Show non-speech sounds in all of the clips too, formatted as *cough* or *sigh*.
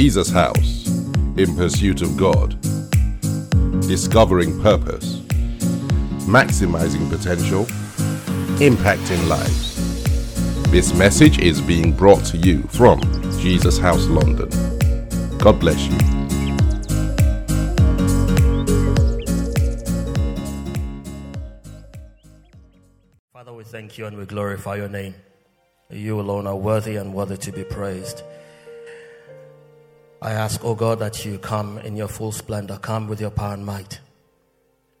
Jesus House in pursuit of God, discovering purpose, maximizing potential, impacting lives. This message is being brought to you from Jesus House London. God bless you. Father, we thank you and we glorify your name. You alone are worthy and worthy to be praised. I ask, O oh God, that you come in your full splendor, come with your power and might.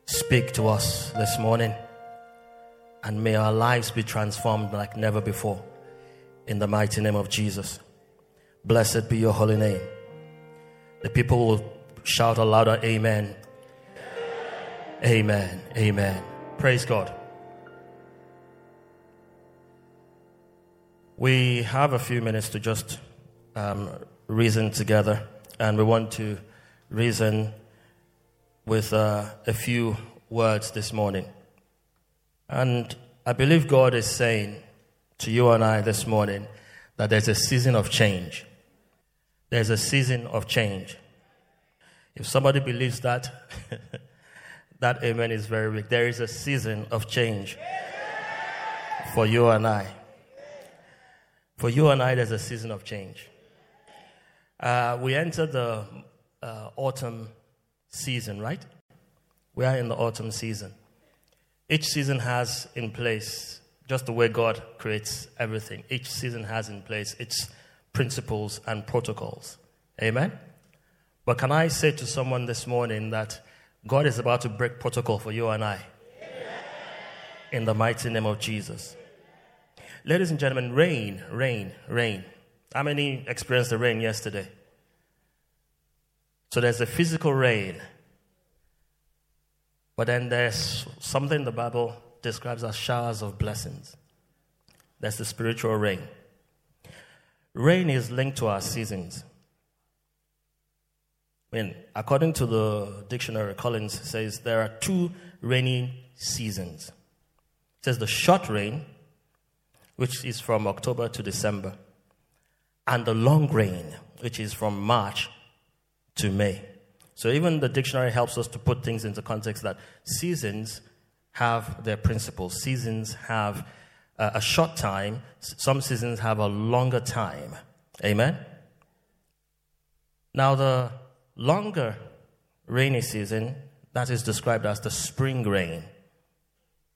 Speak to us this morning, and may our lives be transformed like never before. In the mighty name of Jesus. Blessed be your holy name. The people will shout a louder Amen. Amen. Amen. Praise God. We have a few minutes to just um, reason together, and we want to reason with uh, a few words this morning. And I believe God is saying to you and I this morning that there's a season of change. There's a season of change. If somebody believes that, *laughs* that amen is very big. There is a season of change for you and I. For you and I, there's a season of change. Uh, we enter the uh, autumn season, right? We are in the autumn season. Each season has in place, just the way God creates everything, each season has in place its principles and protocols. Amen? But can I say to someone this morning that God is about to break protocol for you and I? In the mighty name of Jesus. Ladies and gentlemen, rain, rain, rain. How many experienced the rain yesterday? So there's a physical rain. But then there's something the Bible describes as showers of blessings. That's the spiritual rain. Rain is linked to our seasons. I mean, according to the dictionary, Collins says there are two rainy seasons. It says the short rain, which is from October to December, and the long rain, which is from March to May. So even the dictionary helps us to put things into context that seasons have their principles. Seasons have uh, a short time, some seasons have a longer time. Amen? Now, the longer rainy season, that is described as the spring rain,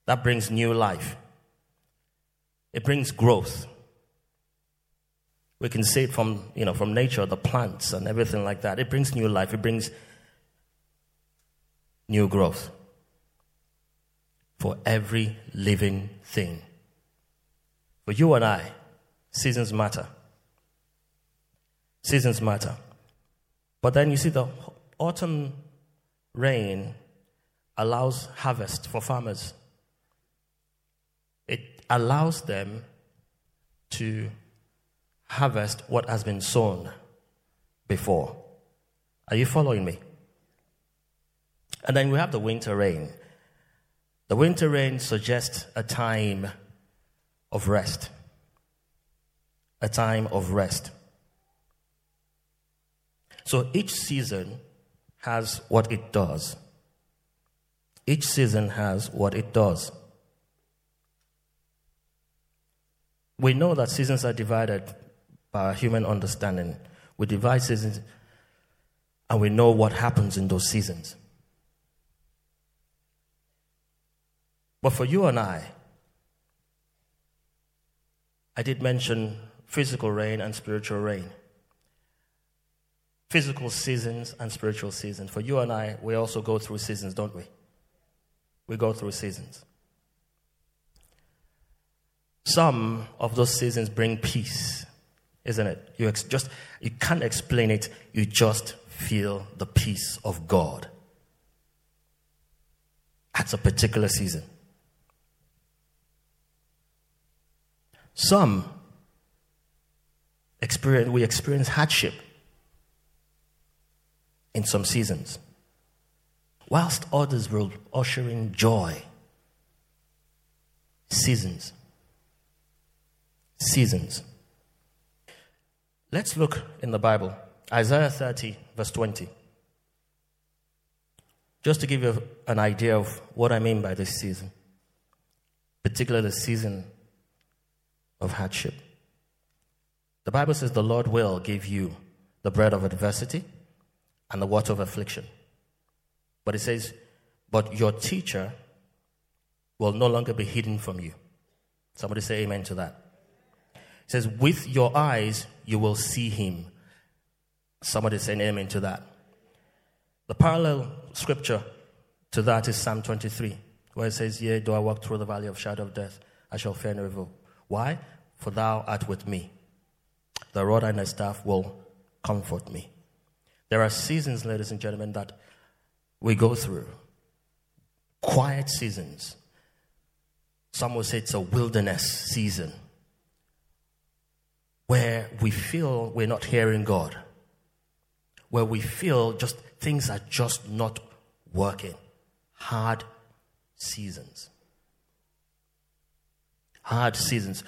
that brings new life. It brings growth. We can see it from, you know, from nature, the plants and everything like that. It brings new life. It brings new growth for every living thing. For you and I, seasons matter. Seasons matter. But then you see, the autumn rain allows harvest for farmers. It allows them to harvest what has been sown before. Are you following me? And then we have the winter rain. The winter rain suggests a time of rest. A time of rest. So each season has what it does. Each season has what it does. We know that seasons are divided by human understanding. We divide seasons and we know what happens in those seasons. But for you and I, I did mention physical rain and spiritual rain. Physical seasons and spiritual seasons. For you and I, we also go through seasons, don't we? We go through seasons. Some of those seasons bring peace, isn't it? You ex- just you can't explain it. You just feel the peace of God. at a particular season. Some experience, we experience hardship in some seasons, whilst others will usher in joy. Seasons. Seasons. Let's look in the Bible Isaiah 30, verse 20. Just to give you an idea of what I mean by this season, particularly the season of hardship. The Bible says the Lord will give you the bread of adversity and the water of affliction. But it says, but your teacher will no longer be hidden from you. Somebody say amen to that. It says, with your eyes you will see him. Somebody say amen to that. The parallel scripture to that is Psalm 23, where it says, Yea, do I walk through the valley of shadow of death, I shall fear no evil. Why? For thou art with me. The rod and the staff will comfort me. There are seasons, ladies and gentlemen, that we go through. Quiet seasons. Some will say it's a wilderness season where we feel we're not hearing God, where we feel just things are just not working. Hard seasons. Hard seasons.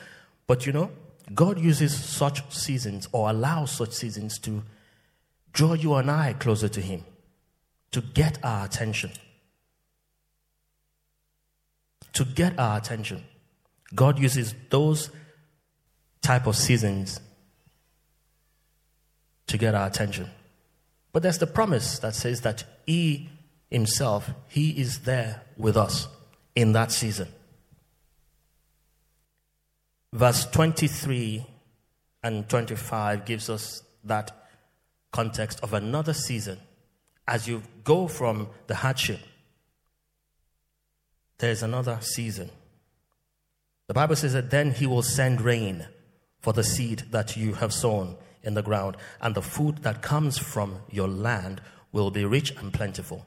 But you know, God uses such seasons or allows such seasons to draw you and I closer to Him, to get our attention. To get our attention. God uses those type of seasons to get our attention. But there's the promise that says that He Himself, He is there with us in that season. Verse 23 and 25 gives us that context of another season. As you go from the hardship, there's another season. The Bible says that then he will send rain for the seed that you have sown in the ground, and the food that comes from your land will be rich and plentiful.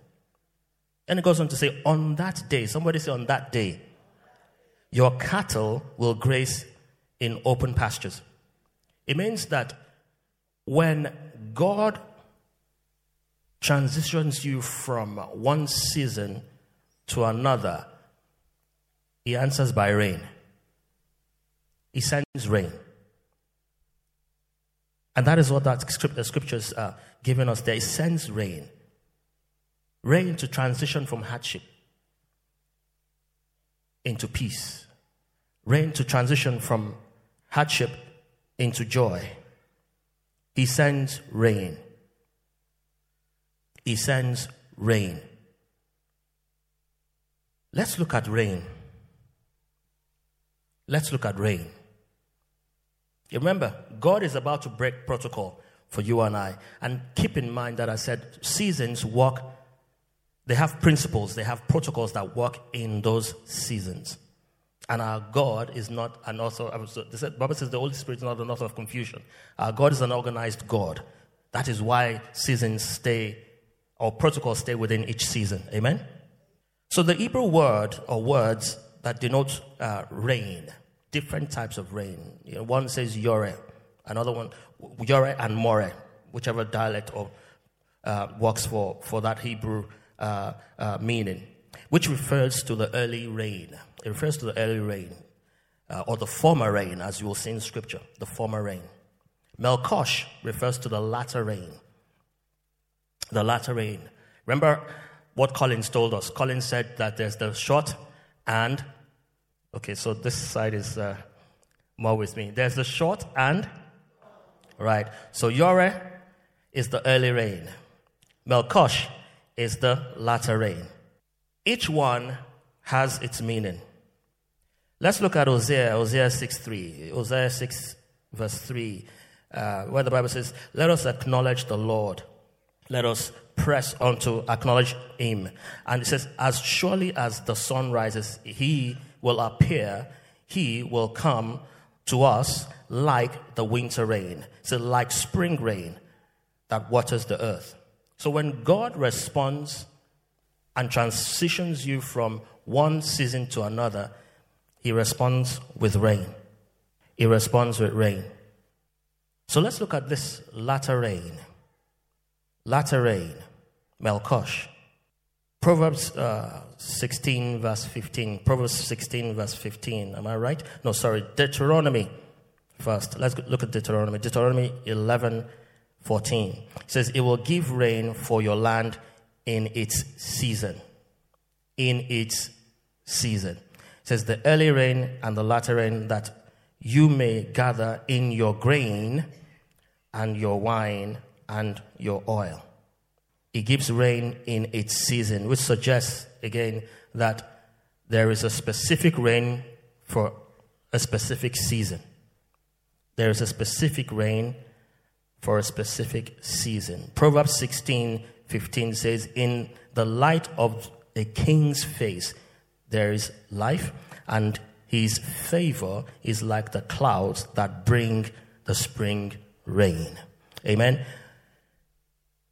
And it goes on to say, on that day, somebody say, on that day, your cattle will graze in open pastures. It means that when God transitions you from one season to another, He answers by rain. He sends rain. And that is what that script, the scriptures are giving us there. He sends rain. Rain to transition from hardship into peace. Rain to transition from hardship into joy. He sends rain. He sends rain. Let's look at rain. Let's look at rain. Remember, God is about to break protocol for you and I. And keep in mind that I said seasons work, they have principles, they have protocols that work in those seasons. And our God is not an author. The Bible says the Holy Spirit is not an author of confusion. Our God is an organized God. That is why seasons stay, or protocols stay within each season. Amen? So the Hebrew word or words that denote uh, rain, different types of rain. You know, one says yore, another one, yore and more, whichever dialect or, uh, works for, for that Hebrew uh, uh meaning, which refers to the early rain. It refers to the early rain, uh, or the former rain, as you will see in Scripture, the former rain. Melkosh refers to the latter rain. The latter rain. Remember what Collins told us? Collins said that there's the short and, okay, so this side is uh, more with me. There's the short and, right. So Yore is the early rain. Melkosh is the latter rain. Each one has its meaning. Let's look at Hosea, Hosea 6 3. Hosea 6, verse 3, uh, where the Bible says, Let us acknowledge the Lord. Let us press on to acknowledge Him. And it says, As surely as the sun rises, He will appear, He will come to us like the winter rain. So, like spring rain that waters the earth. So, when God responds and transitions you from one season to another, he responds with rain. He responds with rain. So let's look at this latter rain. Latter rain, Melkosh. Proverbs uh, 16, verse 15. Proverbs 16, verse 15. Am I right? No, sorry. Deuteronomy first. Let's look at Deuteronomy. Deuteronomy 11, 14. It says, It will give rain for your land in its season. In its season. It says, The early rain and the latter rain that you may gather in your grain and your wine and your oil. It gives rain in its season, which suggests, again, that there is a specific rain for a specific season. There is a specific rain for a specific season. Proverbs 16 15 says, In the light of a king's face, there is life, and his favor is like the clouds that bring the spring rain. Amen.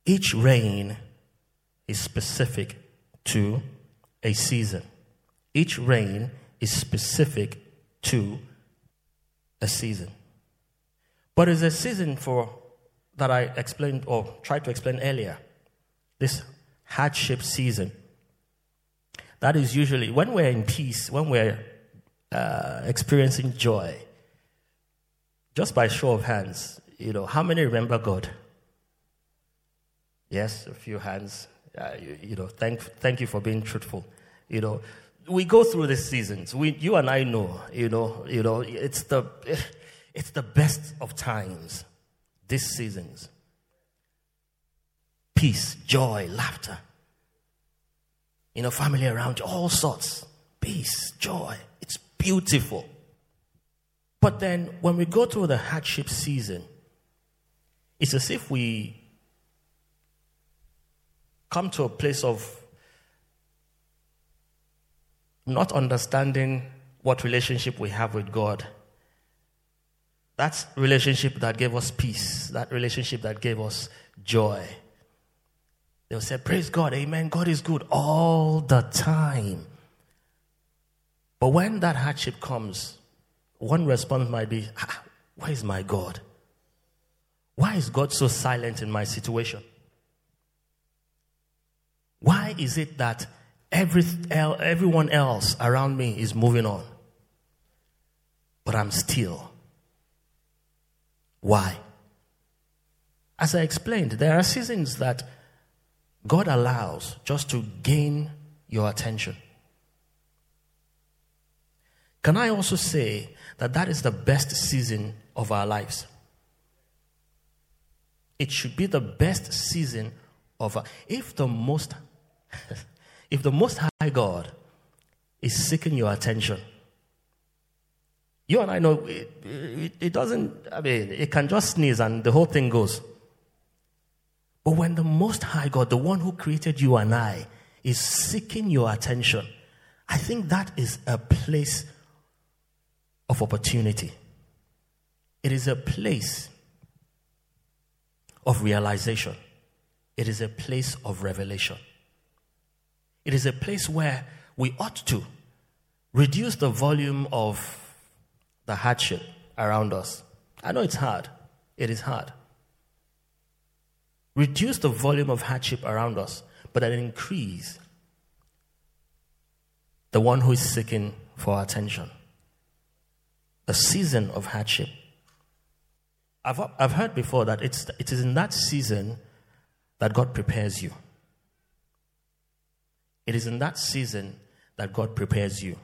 Each rain is specific to a season. Each rain is specific to a season. But it's a season for that I explained or tried to explain earlier. This hardship season. That is usually when we're in peace, when we're uh, experiencing joy. Just by show of hands, you know, how many remember God? Yes, a few hands. Uh, you, you, know, thank, thank you for being truthful. You know, we go through these seasons. We, you and I know, you know, you know, it's the, it's the best of times. These seasons, peace, joy, laughter. You know, family around you, all sorts, peace, joy. It's beautiful. But then, when we go through the hardship season, it's as if we come to a place of not understanding what relationship we have with God. That relationship that gave us peace, that relationship that gave us joy. They'll say, Praise God, amen. God is good all the time. But when that hardship comes, one response might be, ah, Where is my God? Why is God so silent in my situation? Why is it that every, everyone else around me is moving on, but I'm still? Why? As I explained, there are seasons that God allows just to gain your attention. Can I also say that that is the best season of our lives? It should be the best season of our, if the most *laughs* if the most high God is seeking your attention. You and I know it, it, it doesn't, I mean, it can just sneeze and the whole thing goes. But when the Most High God, the one who created you and I, is seeking your attention, I think that is a place of opportunity. It is a place of realization. It is a place of revelation. It is a place where we ought to reduce the volume of the hardship around us. I know it's hard. It is hard. Reduce the volume of hardship around us, but then increase the one who is seeking for attention. A season of hardship I've, I've heard before that it's, it is in that season that God prepares you. It is in that season that God prepares you.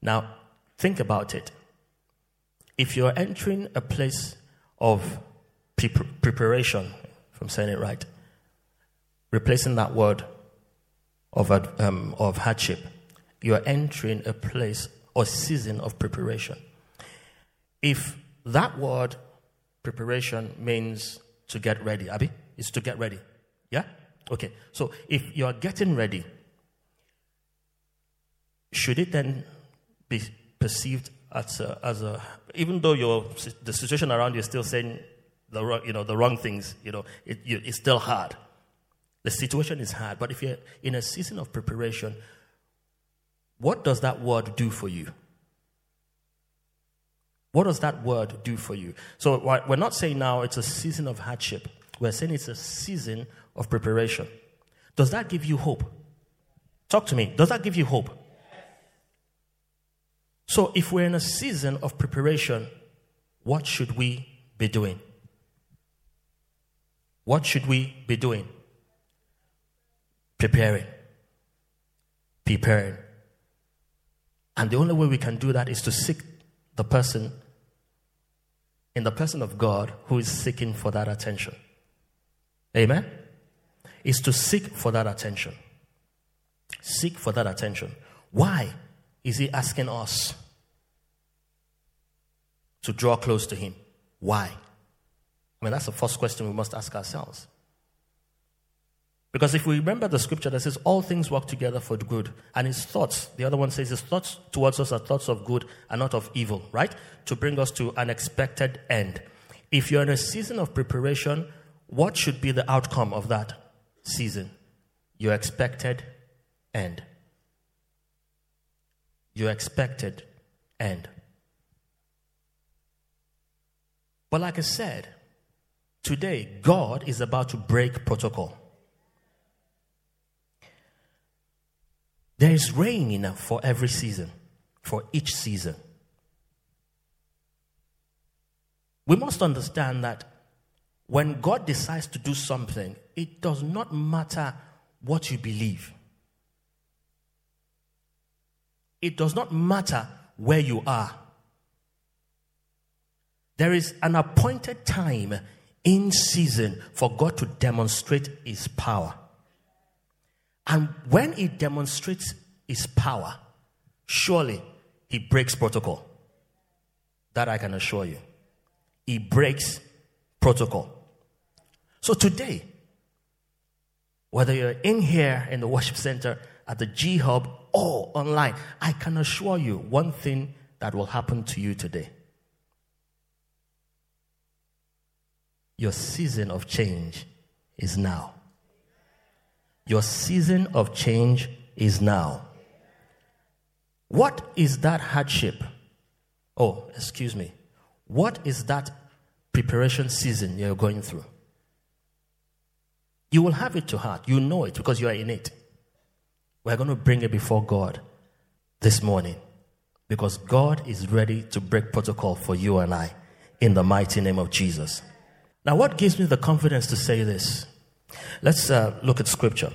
Now, think about it. If you're entering a place of pre- preparation, if I'm saying it right, replacing that word of, um, of hardship, you're entering a place or season of preparation. If that word preparation means to get ready. Abby, is to get ready. Yeah? Okay. So if you're getting ready, should it then be perceived as a, as a even though your the situation around you is still saying the wrong, you know, the wrong things, you know, it, you, it's still hard. The situation is hard, but if you're in a season of preparation, what does that word do for you? What does that word do for you? So we're not saying now it's a season of hardship. We're saying it's a season of preparation. Does that give you hope? Talk to me. Does that give you hope? So if we're in a season of preparation, what should we be doing? What should we be doing? Preparing. Preparing. And the only way we can do that is to seek the person in the person of God who is seeking for that attention. Amen? Is to seek for that attention. Seek for that attention. Why is he asking us to draw close to him? Why? I mean, that's the first question we must ask ourselves. Because if we remember the scripture that says all things work together for good, and his thoughts, the other one says his thoughts towards us are thoughts of good and not of evil, right? To bring us to an expected end. If you're in a season of preparation, what should be the outcome of that season? Your expected end. Your expected end. But like I said, today God is about to break protocol. There is rain enough for every season, for each season. We must understand that when God decides to do something, it does not matter what you believe. It does not matter where you are. There is an appointed time in season for God to demonstrate his power. And when he demonstrates his power, surely he breaks protocol. That I can assure you. He breaks protocol. So today, whether you're in here in the worship center, at the G Hub, or online, I can assure you one thing that will happen to you today. Your season of change is now. Your season of change is now. What is that hardship? Oh, excuse me. What is that preparation season you're going through? You will have it to heart. You know it because you are in it. We're going to bring it before God this morning because God is ready to break protocol for you and I in the mighty name of Jesus. Now, what gives me the confidence to say this? Let's uh, look at scripture.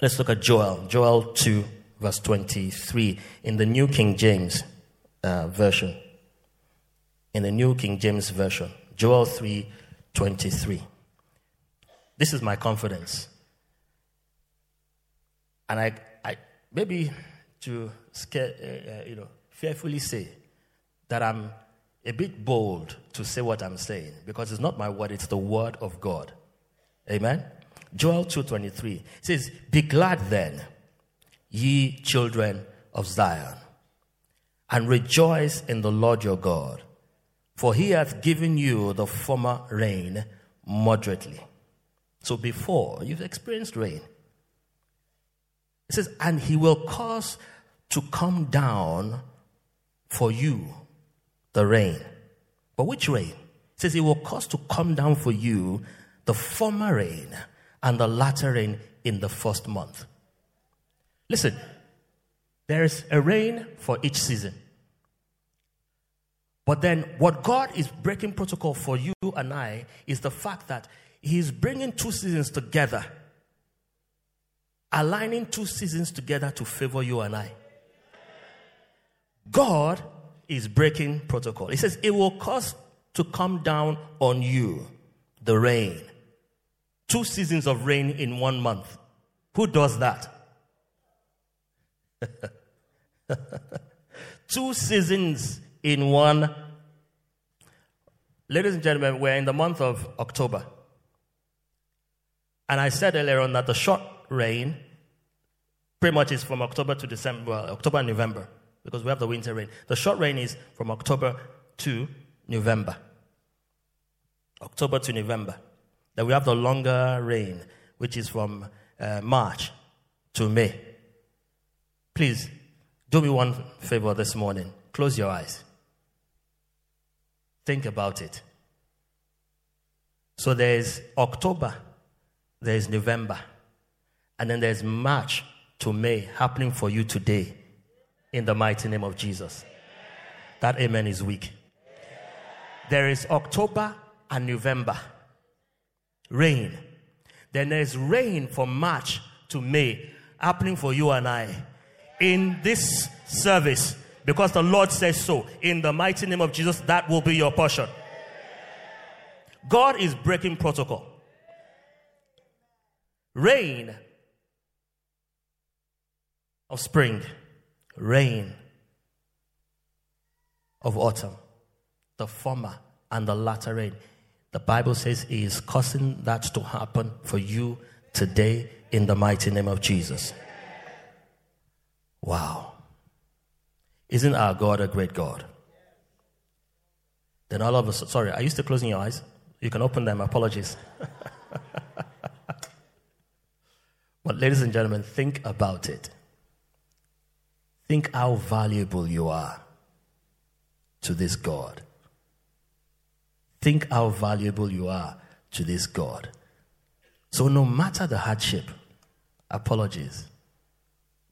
Let's look at Joel, Joel 2, verse 23, in the New King James uh, Version. In the New King James Version, Joel 3, 23. This is my confidence. And I, maybe to scare, uh, uh, you know, fearfully say that I'm a bit bold to say what I'm saying because it's not my word, it's the word of God. Amen. Joel 2:23 says, "Be glad then, ye children of Zion, and rejoice in the Lord your God, for he hath given you the former rain moderately." So before you've experienced rain. It says, "And he will cause to come down for you the rain." But which rain? It says, He will cause to come down for you the former rain and the latter rain in the first month. Listen, there is a rain for each season. But then, what God is breaking protocol for you and I is the fact that He's bringing two seasons together, aligning two seasons together to favor you and I. God is breaking protocol. He says, It will cause to come down on you the rain two seasons of rain in one month. Who does that? *laughs* two seasons in one. Ladies and gentlemen, we're in the month of October. And I said earlier on that the short rain pretty much is from October to December, well, October and November, because we have the winter rain. The short rain is from October to November. October to November. Then we have the longer rain, which is from uh, March to May. Please, do me one favor this morning. Close your eyes. Think about it. So there's October, there's November, and then there's March to May happening for you today in the mighty name of Jesus. That amen is weak. There is October and November rain Then there's rain from March to May happening for you and I in this service because the Lord says so. In the mighty name of Jesus, that will be your portion. God is breaking protocol. Rain of spring, rain of autumn, the former and the latter rain. The Bible says He is causing that to happen for you today in the mighty name of Jesus. Wow. Isn't our God a great God? Then all of us, sorry, are you still closing your eyes? You can open them, apologies. *laughs* but, ladies and gentlemen, think about it. Think how valuable you are to this God. Think how valuable you are to this God. So, no matter the hardship, apologies,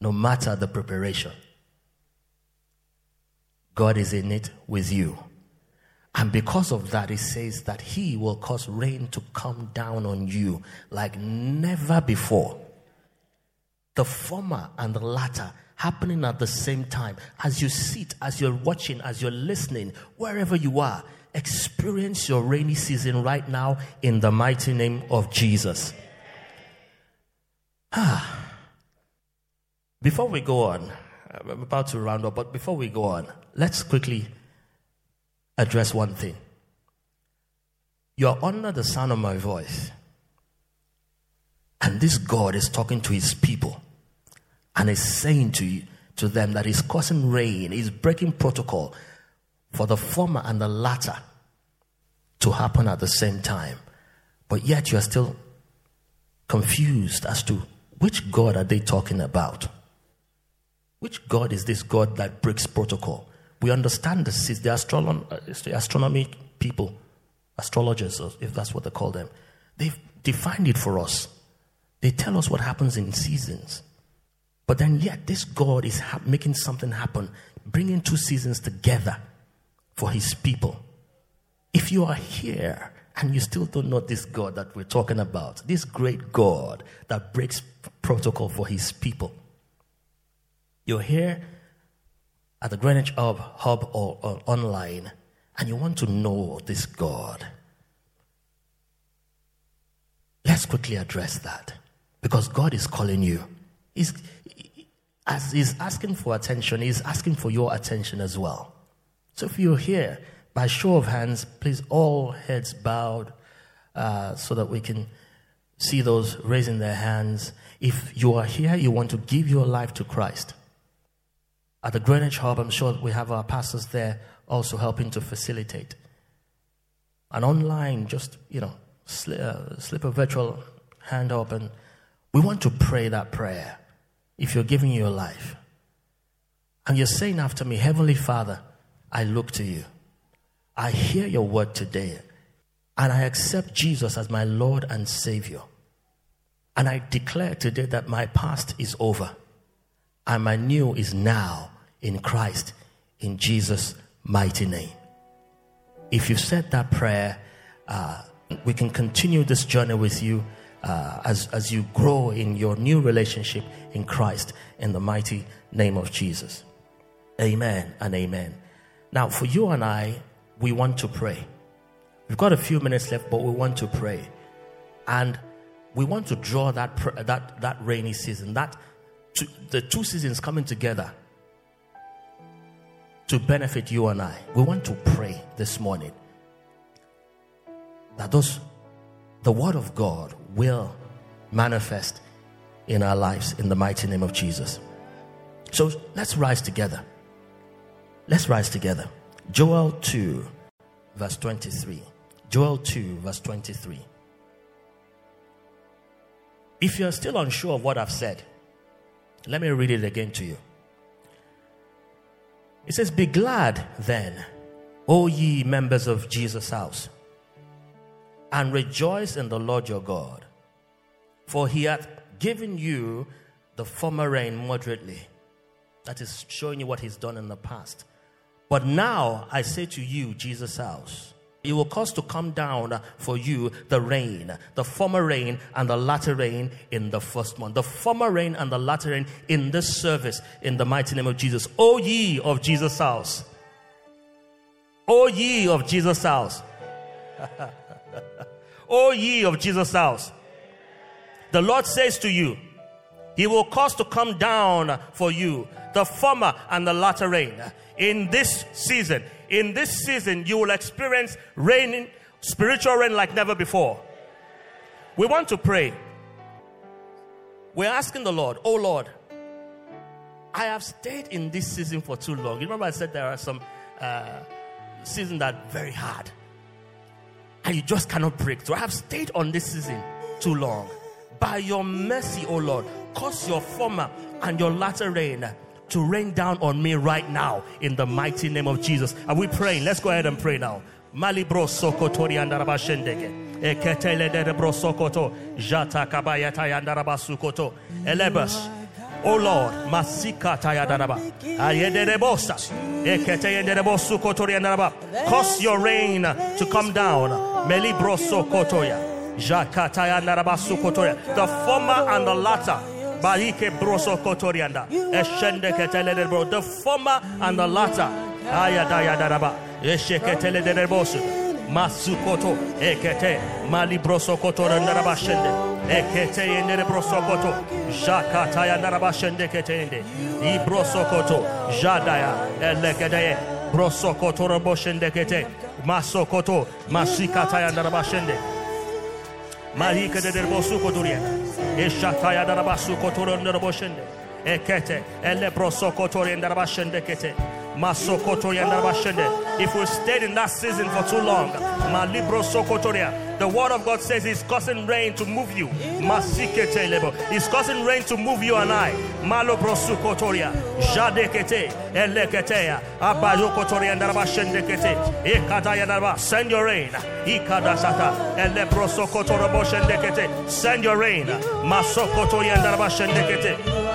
no matter the preparation, God is in it with you. And because of that, it says that He will cause rain to come down on you like never before. The former and the latter happening at the same time. As you sit, as you're watching, as you're listening, wherever you are, experience your rainy season right now in the mighty name of Jesus. Ah. *sighs* Before we go on, I'm about to round up, but before we go on, let's quickly address one thing. You're under the sound of my voice, and this God is talking to his people and is saying to you, to them that he's causing rain, he's breaking protocol for the former and the latter to happen at the same time. But yet you're still confused as to which God are they talking about? Which God is this God that breaks protocol? We understand this is the, astronom- uh, the astronomy people, astrologers, if that's what they call them. They've defined it for us. They tell us what happens in seasons. But then, yet, this God is ha- making something happen, bringing two seasons together for his people. If you are here and you still don't know this God that we're talking about, this great God that breaks protocol for his people, you're here at the Greenwich Hub, Hub or, or online, and you want to know this God. Let's quickly address that because God is calling you. He's, as he's asking for attention, he's asking for your attention as well. So if you're here, by show of hands, please all heads bowed uh, so that we can see those raising their hands. If you are here, you want to give your life to Christ. At the Greenwich Hub, I'm sure we have our pastors there also helping to facilitate. And online, just, you know, slip, uh, slip a virtual hand up and we want to pray that prayer if you're giving your life and you're saying after me, Heavenly Father, I look to you. I hear your word today and I accept Jesus as my Lord and Savior. And I declare today that my past is over and my new is now in Christ in Jesus' mighty name. If you've said that prayer, uh, we can continue this journey with you uh, as, as you grow in your new relationship in Christ in the mighty name of Jesus. Amen and amen. Now, for you and I, we want to pray. We've got a few minutes left, but we want to pray. And we want to draw that, that, that rainy season, that the two seasons coming together to benefit you and I. We want to pray this morning that those the word of God will manifest in our lives in the mighty name of Jesus. So let's rise together. Let's rise together. Joel 2, verse 23. Joel 2, verse 23. If you're still unsure of what I've said, let me read it again to you. It says, Be glad then, O ye members of Jesus' house, and rejoice in the Lord your God, for he hath given you the former rain moderately. That is showing you what he's done in the past. But now I say to you, Jesus' house, He will cause to come down for you the rain, the former rain and the latter rain in the first month. The former rain and the latter rain in this service in the mighty name of Jesus. O ye of Jesus' house. O ye of Jesus' house. *laughs* o ye of Jesus' house. The Lord says to you, He will cause to come down for you the former and the latter rain in this season in this season, you will experience rain, spiritual rain like never before. We want to pray. We're asking the Lord, Oh Lord, I have stayed in this season for too long. You remember I said there are some uh, seasons that are very hard. And you just cannot break through. I have stayed on this season too long. By your mercy, O Lord, cause your former and your latter rain to rain down on me right now in the mighty name of Jesus. Are we praying? Let's go ahead and pray now. Malibro sokotori andaraba shendege. Eketele de bro sokoto. Jata kabayata yandaraba sukoto. Oh Lord, masika tayadaraba. Ayederebosa. Eketeyederebo sukotori andaraba. Cause your rain to come down. Melibro sokotoya. Jakataya naraba sukotoya. The former and the latter Barike broso kotorianda. Eshende ketele bro. The former and the latter. Ayadaya daraba. Esheketele de bosu. Masukoto. Ekete. Mali broso kotoranda rabashende. Ekete yende broso koto. Jakata ya narabashende ketende. Ibroso koto. Jadaya. Elekedeye. Broso koto roboshende kete. Masokoto. Masikata ya narabashende. Marika de bosu kotorianda. Eshataya darabasu kotoron daraboshende. Ekete. Ele broso kotoren darabashende kete. If we stayed in that season for too long. The word of God says He's causing rain to move you. He's causing rain to move you and I. Malo brosukotoria. Jadekete. Eleketea. Abayokotoria ndarabashendekete. Ekataya daraba. Send your rain. Ikadasata. Ele brosokotorobo Send your rain.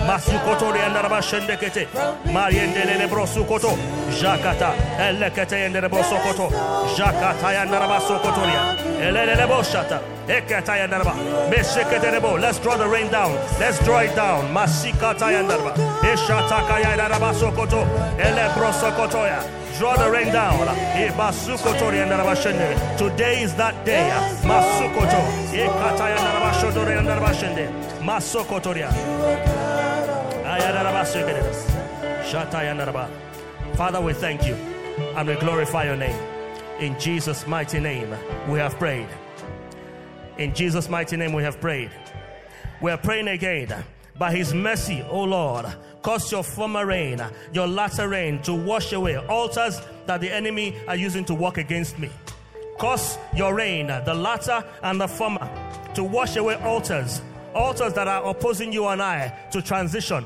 Masokotoria ndarabashendekete. Masukotoria ndarabashendekete. Mariendelele brosukoto. Jakata. Elekete yenderebosokoto. Jakata yandarabasokotoria. Elele Let's draw the rain down. Let's draw it down. Draw the rain down. Eh, Today is that day. Father, we thank you and we glorify your name. In Jesus' mighty name, we have prayed. In Jesus' mighty name, we have prayed. We are praying again. By his mercy, O Lord, cause your former rain, your latter rain to wash away altars that the enemy are using to work against me. Cause your rain, the latter and the former, to wash away altars, altars that are opposing you and I to transition.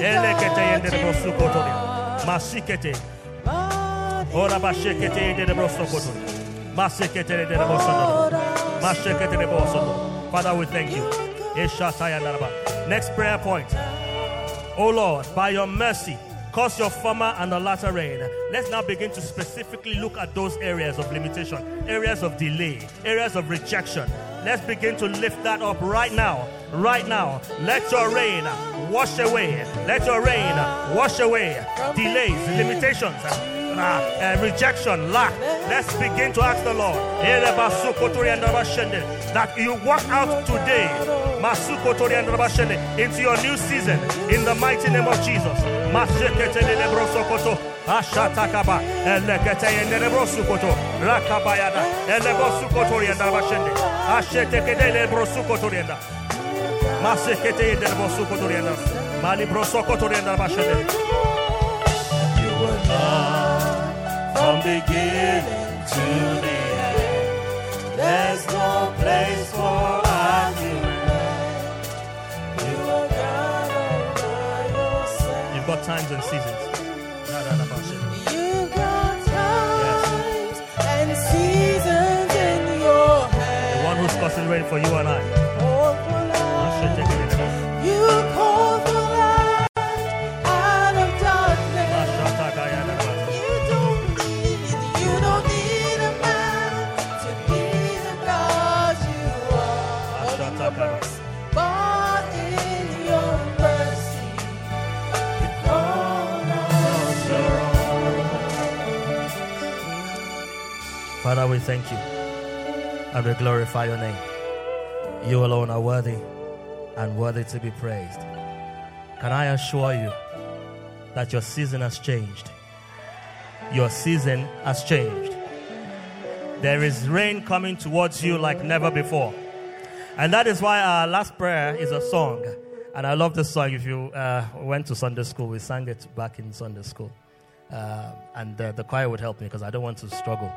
Elekete yende de brosu kotoria. Masikete. Ora bashekete de brosokoto. Masekete de brosokoto. Mashekete de brosokoto. Father, we thank you. Next prayer point. Oh Lord, by your mercy, cause your former and the latter rain. Let's now begin to specifically look at those areas of limitation, areas of delay, areas of rejection. Let's begin to lift that up right now. Right now. Let your rain wash away. Let your rain wash away delays, limitations uh, rejection, lack. Let's begin to ask the Lord that you walk out today into your new season in the mighty name of Jesus. Ashatakaba, Elekete Nebrosukoto, Rakabayada, Elebosukotorianda Bashende, Ashetekede Lebrosukotorianda, From beginning to the end. There's no place for. You. You've got times and seasons. No, no, no, no, shit. You got times and seasons in your hands. The one who's for you and I. Father, we thank you and we glorify your name. You alone are worthy and worthy to be praised. Can I assure you that your season has changed? Your season has changed. There is rain coming towards you like never before. And that is why our last prayer is a song. And I love this song. If you uh, went to Sunday school, we sang it back in Sunday school. Um, and uh, the choir would help me because I don't want to struggle.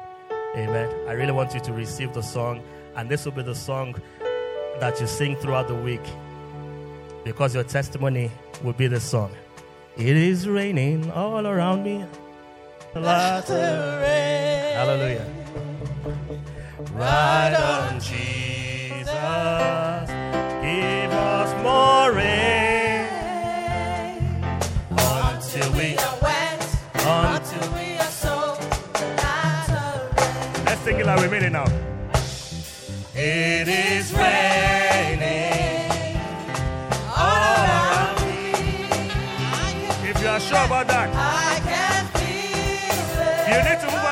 Amen. I really want you to receive the song, and this will be the song that you sing throughout the week because your testimony will be the song. It is raining all around me. Let the rain. Hallelujah. Ride on Jesus. Rain. Let's sing it like we mean it now. It is raining all around me. If you are sure about that, I can feel it. you need to move